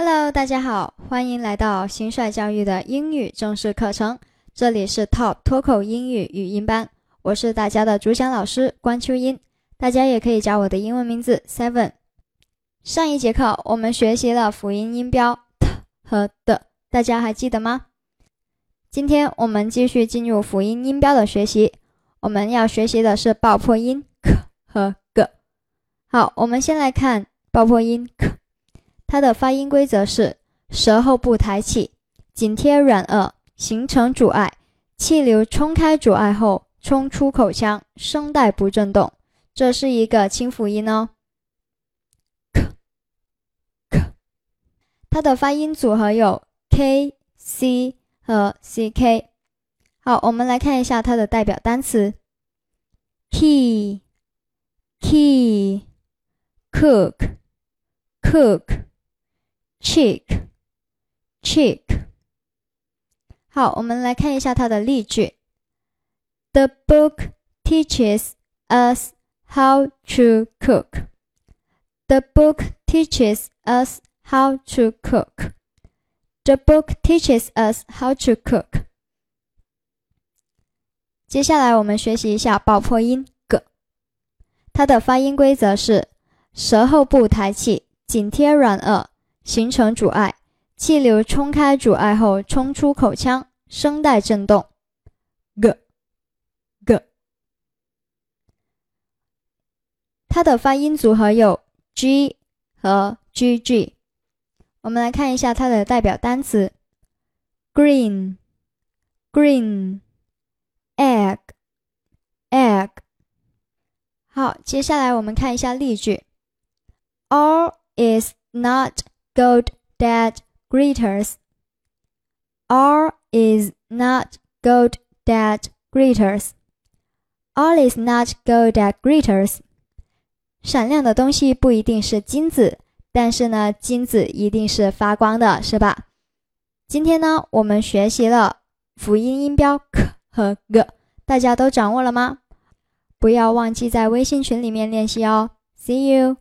Hello，大家好，欢迎来到新帅教育的英语正式课程。这里是 Top 脱口英语语音班，我是大家的主讲老师关秋英，大家也可以叫我的英文名字 Seven。上一节课我们学习了辅音音标 t 和的，大家还记得吗？今天我们继续进入辅音音标的学习，我们要学习的是爆破音 k 和 g。好，我们先来看爆破音它的发音规则是舌后部抬起，紧贴软腭，形成阻碍，气流冲开阻碍后冲出口腔，声带不震动，这是一个清辅音哦。k k，它的发音组合有 k c。和 c k，好，我们来看一下它的代表单词：key、key、cook、cook cook cook chick chick。好，我们来看一下它的例句：The book teaches us how to cook. The book teaches us how to cook. The book teaches us how to cook。接下来我们学习一下爆破音 g，它的发音规则是舌后部抬起，紧贴软腭，形成阻碍，气流冲开阻碍后冲出口腔，声带震动。g g，它的发音组合有 g 和 gg。我们来看一下它的代表单词：green，green，egg，egg。好，接下来我们看一下例句：All is not gold that glitters. All is not gold that glitters. All is not gold that glitters. 闪亮的东西不一定是金子。但是呢，金子一定是发光的，是吧？今天呢，我们学习了辅音音标 k 和 g，大家都掌握了吗？不要忘记在微信群里面练习哦。See you。